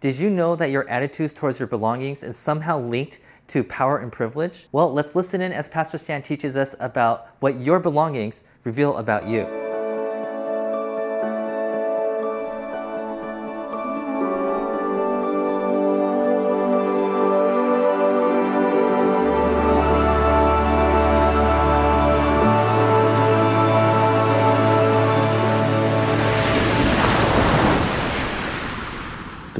Did you know that your attitudes towards your belongings is somehow linked to power and privilege? Well, let's listen in as Pastor Stan teaches us about what your belongings reveal about you.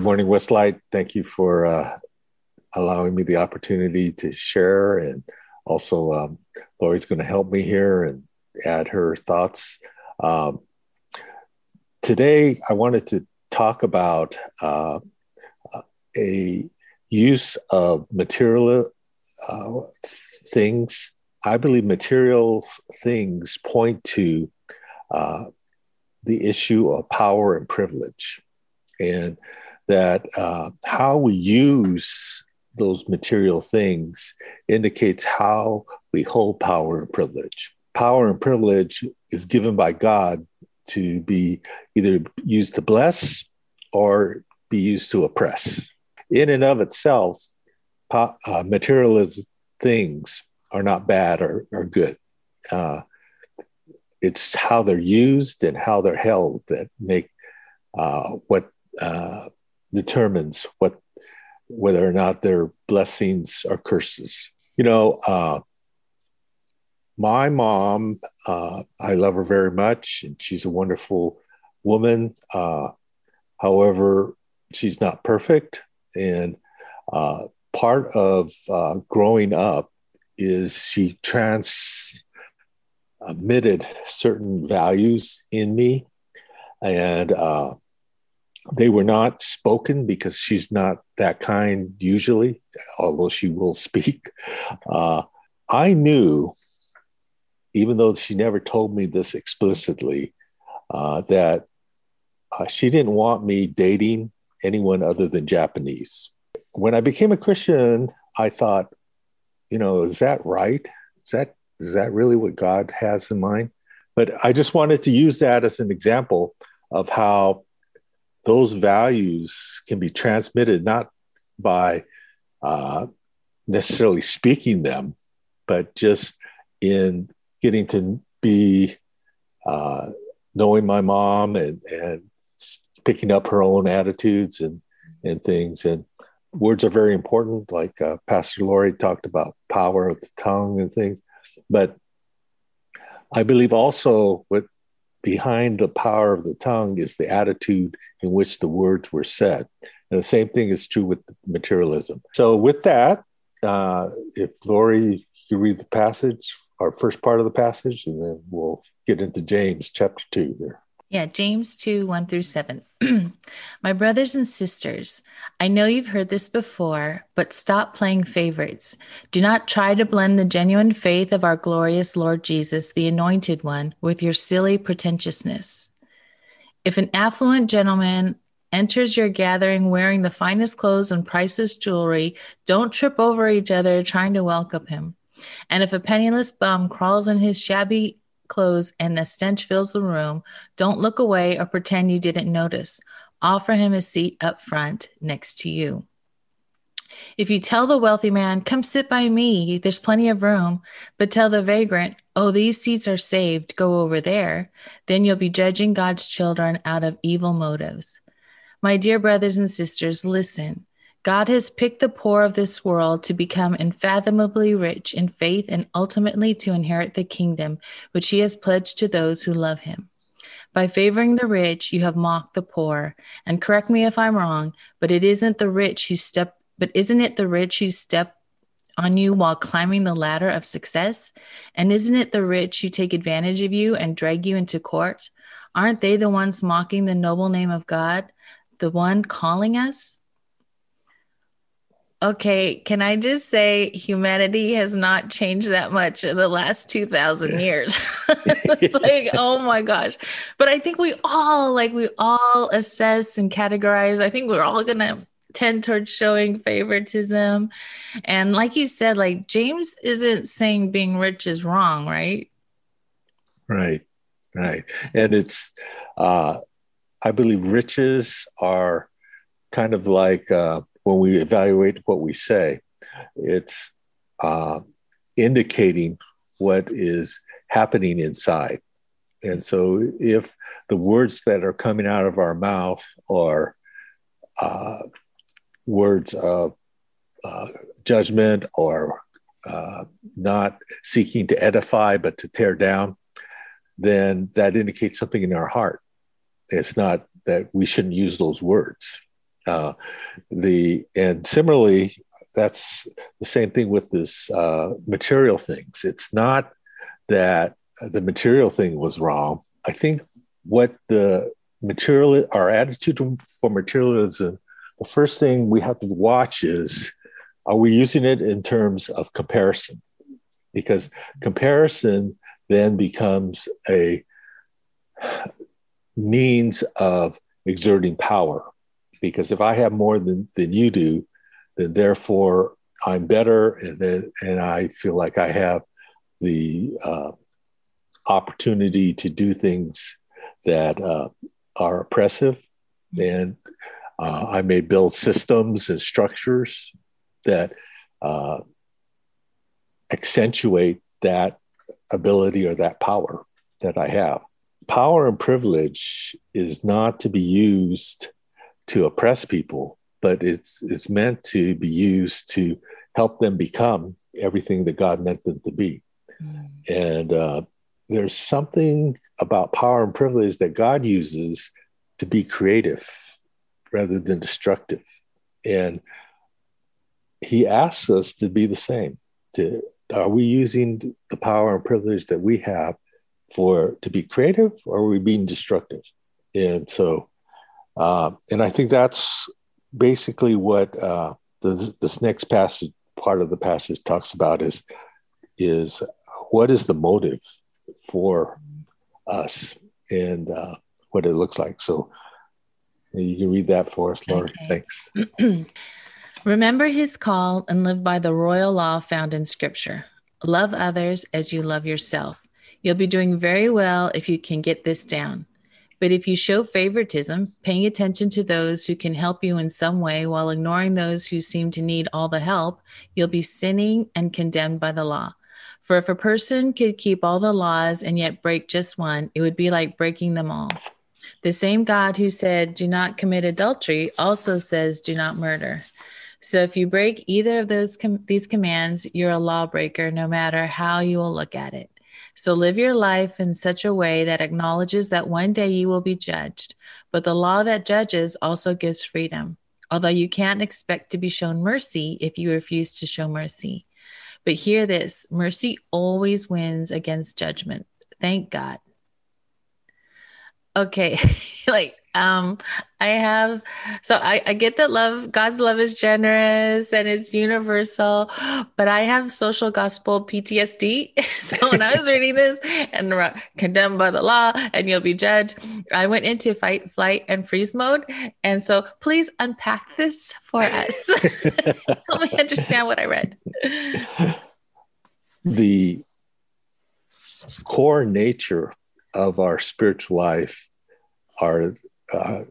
Morning, Westlight. Thank you for uh, allowing me the opportunity to share. And also, um, Lori's going to help me here and add her thoughts. Um, today, I wanted to talk about uh, a use of material uh, things. I believe material things point to uh, the issue of power and privilege. And that uh, how we use those material things indicates how we hold power and privilege. Power and privilege is given by God to be either used to bless or be used to oppress. In and of itself, po- uh, materialist things are not bad or, or good. Uh, it's how they're used and how they're held that make uh, what uh, determines what whether or not they're blessings or curses. You know, uh, my mom, uh, I love her very much, and she's a wonderful woman. Uh, however, she's not perfect, and uh, part of uh, growing up is she transmitted certain values in me, and uh, they were not spoken because she's not that kind usually, although she will speak. Uh, I knew, even though she never told me this explicitly, uh, that uh, she didn't want me dating anyone other than Japanese. When I became a Christian, I thought, you know, is that right? Is that is that really what God has in mind? But I just wanted to use that as an example of how those values can be transmitted not by uh, necessarily speaking them, but just in getting to be uh, knowing my mom and, and picking up her own attitudes and, and things. And words are very important, like uh, Pastor Lori talked about power of the tongue and things. But I believe also what behind the power of the tongue is the attitude in which the words were said. And the same thing is true with materialism. So, with that, uh, if Lori, you read the passage, our first part of the passage, and then we'll get into James chapter 2 here. Yeah, James 2 1 through 7. My brothers and sisters, I know you've heard this before, but stop playing favorites. Do not try to blend the genuine faith of our glorious Lord Jesus, the Anointed One, with your silly pretentiousness. If an affluent gentleman enters your gathering wearing the finest clothes and priceless jewelry, don't trip over each other trying to welcome him. And if a penniless bum crawls in his shabby clothes and the stench fills the room, don't look away or pretend you didn't notice. Offer him a seat up front next to you. If you tell the wealthy man, Come sit by me, there's plenty of room, but tell the vagrant, Oh, these seats are saved, go over there, then you'll be judging God's children out of evil motives. My dear brothers and sisters, listen. God has picked the poor of this world to become unfathomably rich in faith and ultimately to inherit the kingdom which he has pledged to those who love him. By favoring the rich, you have mocked the poor. And correct me if I'm wrong, but it isn't the rich who step but isn't it the rich who step on you while climbing the ladder of success? And isn't it the rich who take advantage of you and drag you into court? Aren't they the ones mocking the noble name of God, the one calling us? Okay, can I just say humanity has not changed that much in the last 2000 years? it's like, oh my gosh. But I think we all like we all assess and categorize. I think we're all going to tend towards showing favoritism. And like you said, like James isn't saying being rich is wrong, right? Right. Right. And it's uh I believe riches are kind of like uh, when we evaluate what we say, it's uh, indicating what is happening inside. And so, if the words that are coming out of our mouth are uh, words of uh, judgment or uh, not seeking to edify but to tear down, then that indicates something in our heart. It's not that we shouldn't use those words. Uh, the and similarly, that's the same thing with this uh, material things. It's not that the material thing was wrong. I think what the material, our attitude for materialism, the first thing we have to watch is are we using it in terms of comparison? Because comparison then becomes a means of exerting power. Because if I have more than, than you do, then therefore I'm better, and then and I feel like I have the uh, opportunity to do things that uh, are oppressive, and uh, I may build systems and structures that uh, accentuate that ability or that power that I have. Power and privilege is not to be used to oppress people, but it's it's meant to be used to help them become everything that God meant them to be. Mm. And uh, there's something about power and privilege that God uses to be creative rather than destructive. And he asks us to be the same. To are we using the power and privilege that we have for to be creative, or are we being destructive? And so, uh, and I think that's basically what uh, the, this next passage, part of the passage, talks about is is what is the motive for us and uh, what it looks like. So you can read that for us, Lori. Okay. Thanks. Remember his call and live by the royal law found in Scripture. Love others as you love yourself. You'll be doing very well if you can get this down. But if you show favoritism, paying attention to those who can help you in some way while ignoring those who seem to need all the help, you'll be sinning and condemned by the law. For if a person could keep all the laws and yet break just one, it would be like breaking them all. The same God who said, Do not commit adultery, also says, Do not murder. So if you break either of those com- these commands, you're a lawbreaker, no matter how you will look at it. So live your life in such a way that acknowledges that one day you will be judged. But the law that judges also gives freedom. Although you can't expect to be shown mercy if you refuse to show mercy. But hear this mercy always wins against judgment. Thank God. Okay, like um i have so I, I get that love god's love is generous and it's universal but i have social gospel ptsd so when i was reading this and condemned by the law and you'll be judged i went into fight flight and freeze mode. And so please unpack this for us. Help me understand what i read. The core nature of our spiritual life are uh,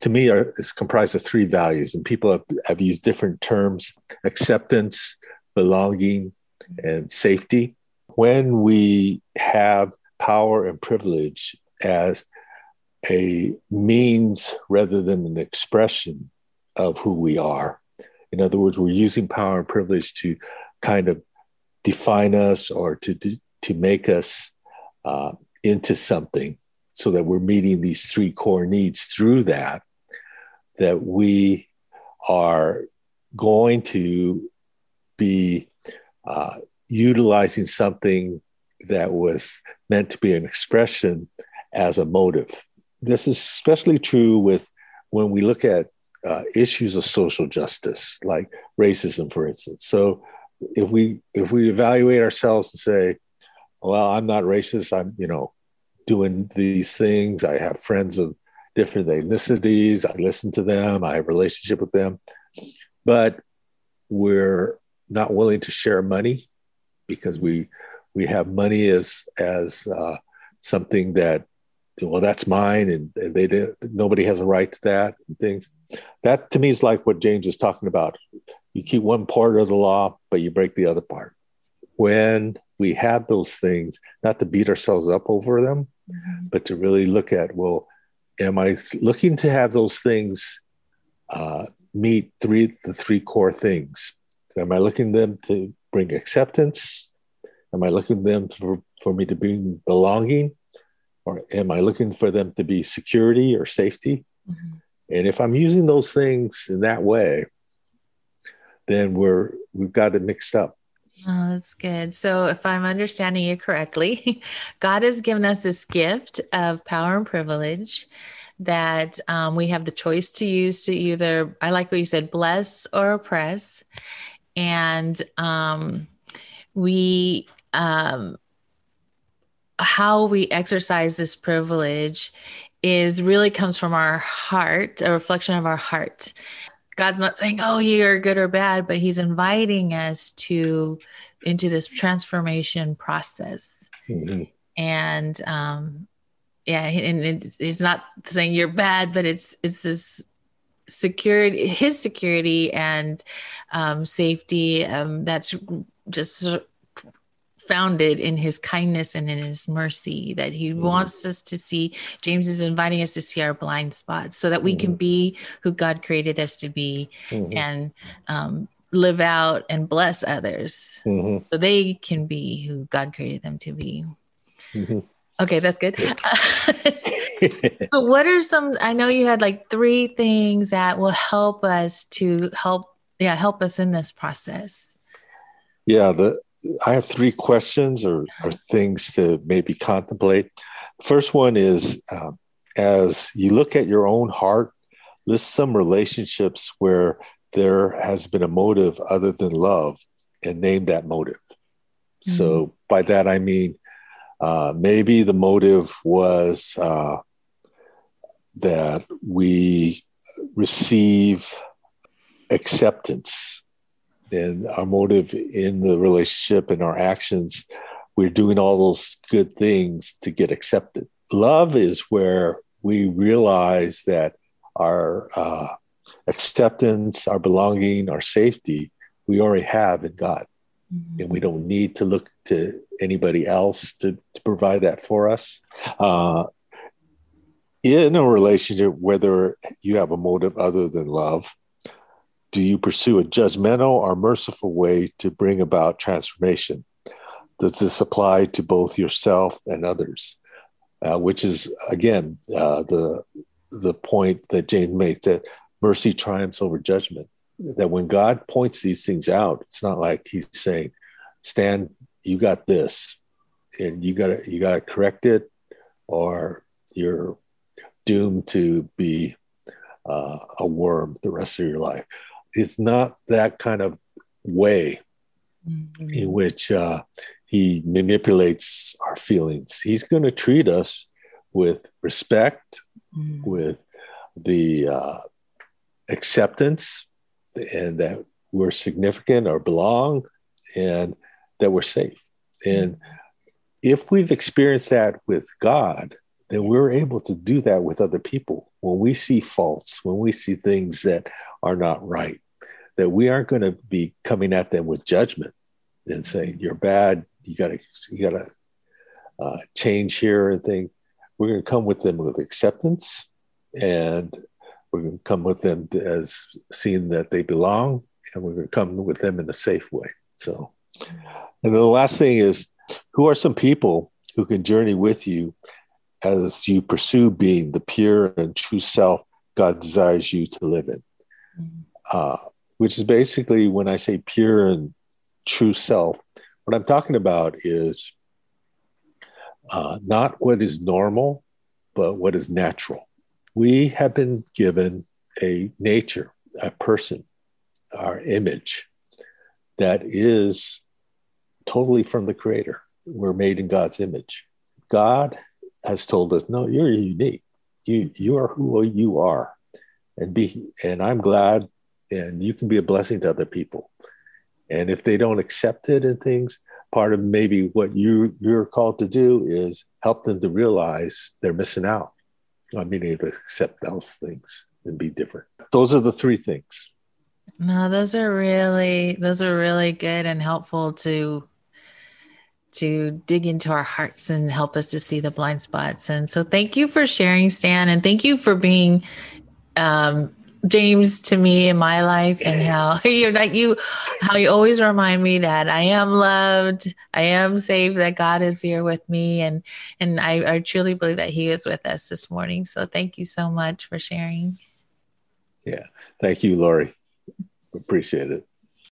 to me are, is comprised of three values and people have, have used different terms acceptance belonging and safety. When we have power and privilege as a means rather than an expression of who we are. In other words we're using power and privilege to kind of define us or to to make us uh, into something so that we're meeting these three core needs through that that we are going to be uh, utilizing something that was meant to be an expression as a motive. This is especially true with when we look at uh, issues of social justice, like racism, for instance. So if we if we evaluate ourselves and say, well, I'm not racist, I'm you know doing these things. I have friends of different ethnicities. I listen to them. I have a relationship with them, but we're not willing to share money because we we have money as as uh, something that well, that's mine, and, and they. Nobody has a right to that, and things. That to me is like what James is talking about. You keep one part of the law, but you break the other part. When we have those things, not to beat ourselves up over them, mm-hmm. but to really look at, well, am I looking to have those things uh, meet three the three core things? Am I looking them to bring acceptance? Am I looking them for, for me to bring belonging? Or am I looking for them to be security or safety? Mm-hmm. And if I'm using those things in that way, then we're we've got it mixed up. Oh, that's good. So, if I'm understanding you correctly, God has given us this gift of power and privilege that um, we have the choice to use to either, I like what you said, bless or oppress. And um, we, um, how we exercise this privilege is really comes from our heart, a reflection of our heart. God's not saying, "Oh, you're good or bad," but He's inviting us to into this transformation process. Mm-hmm. And um, yeah, and it's, it's not saying you're bad, but it's it's this security, His security and um, safety um, that's just founded in his kindness and in his mercy that he mm-hmm. wants us to see james is inviting us to see our blind spots so that we mm-hmm. can be who god created us to be mm-hmm. and um, live out and bless others mm-hmm. so they can be who god created them to be mm-hmm. okay that's good so what are some i know you had like three things that will help us to help yeah help us in this process yeah the I have three questions or, or things to maybe contemplate. First one is uh, as you look at your own heart, list some relationships where there has been a motive other than love and name that motive. Mm-hmm. So, by that I mean uh, maybe the motive was uh, that we receive acceptance and our motive in the relationship and our actions, we're doing all those good things to get accepted. Love is where we realize that our uh, acceptance, our belonging, our safety, we already have in God. Mm-hmm. And we don't need to look to anybody else to, to provide that for us. Uh, in a relationship, whether you have a motive other than love, do you pursue a judgmental or merciful way to bring about transformation? Does this apply to both yourself and others? Uh, which is again uh, the the point that James makes that mercy triumphs over judgment. That when God points these things out, it's not like He's saying, "Stan, you got this, and you got to you got to correct it, or you're doomed to be uh, a worm the rest of your life." It's not that kind of way mm-hmm. in which uh, he manipulates our feelings. He's going to treat us with respect, mm-hmm. with the uh, acceptance, and that we're significant or belong, and that we're safe. And mm-hmm. if we've experienced that with God, then we're able to do that with other people. When we see faults, when we see things that are not right, that we aren't going to be coming at them with judgment and saying you're bad you got to you got to uh, change here and thing we're going to come with them with acceptance and we're going to come with them as seeing that they belong and we're going to come with them in a safe way so and then the last thing is who are some people who can journey with you as you pursue being the pure and true self god desires you to live in. Uh, which is basically when I say pure and true self, what I'm talking about is uh, not what is normal, but what is natural. We have been given a nature, a person, our image that is totally from the Creator. We're made in God's image. God has told us, no, you're unique. You you are who you are, and be. And I'm glad and you can be a blessing to other people. And if they don't accept it and things, part of maybe what you you're called to do is help them to realize they're missing out on being able to accept those things and be different. Those are the three things. No, those are really those are really good and helpful to to dig into our hearts and help us to see the blind spots. And so thank you for sharing, Stan, and thank you for being um, James to me in my life and how you're like you how you always remind me that I am loved, I am saved, that God is here with me and and I, I truly believe that He is with us this morning. So thank you so much for sharing. Yeah. Thank you, Lori. Appreciate it.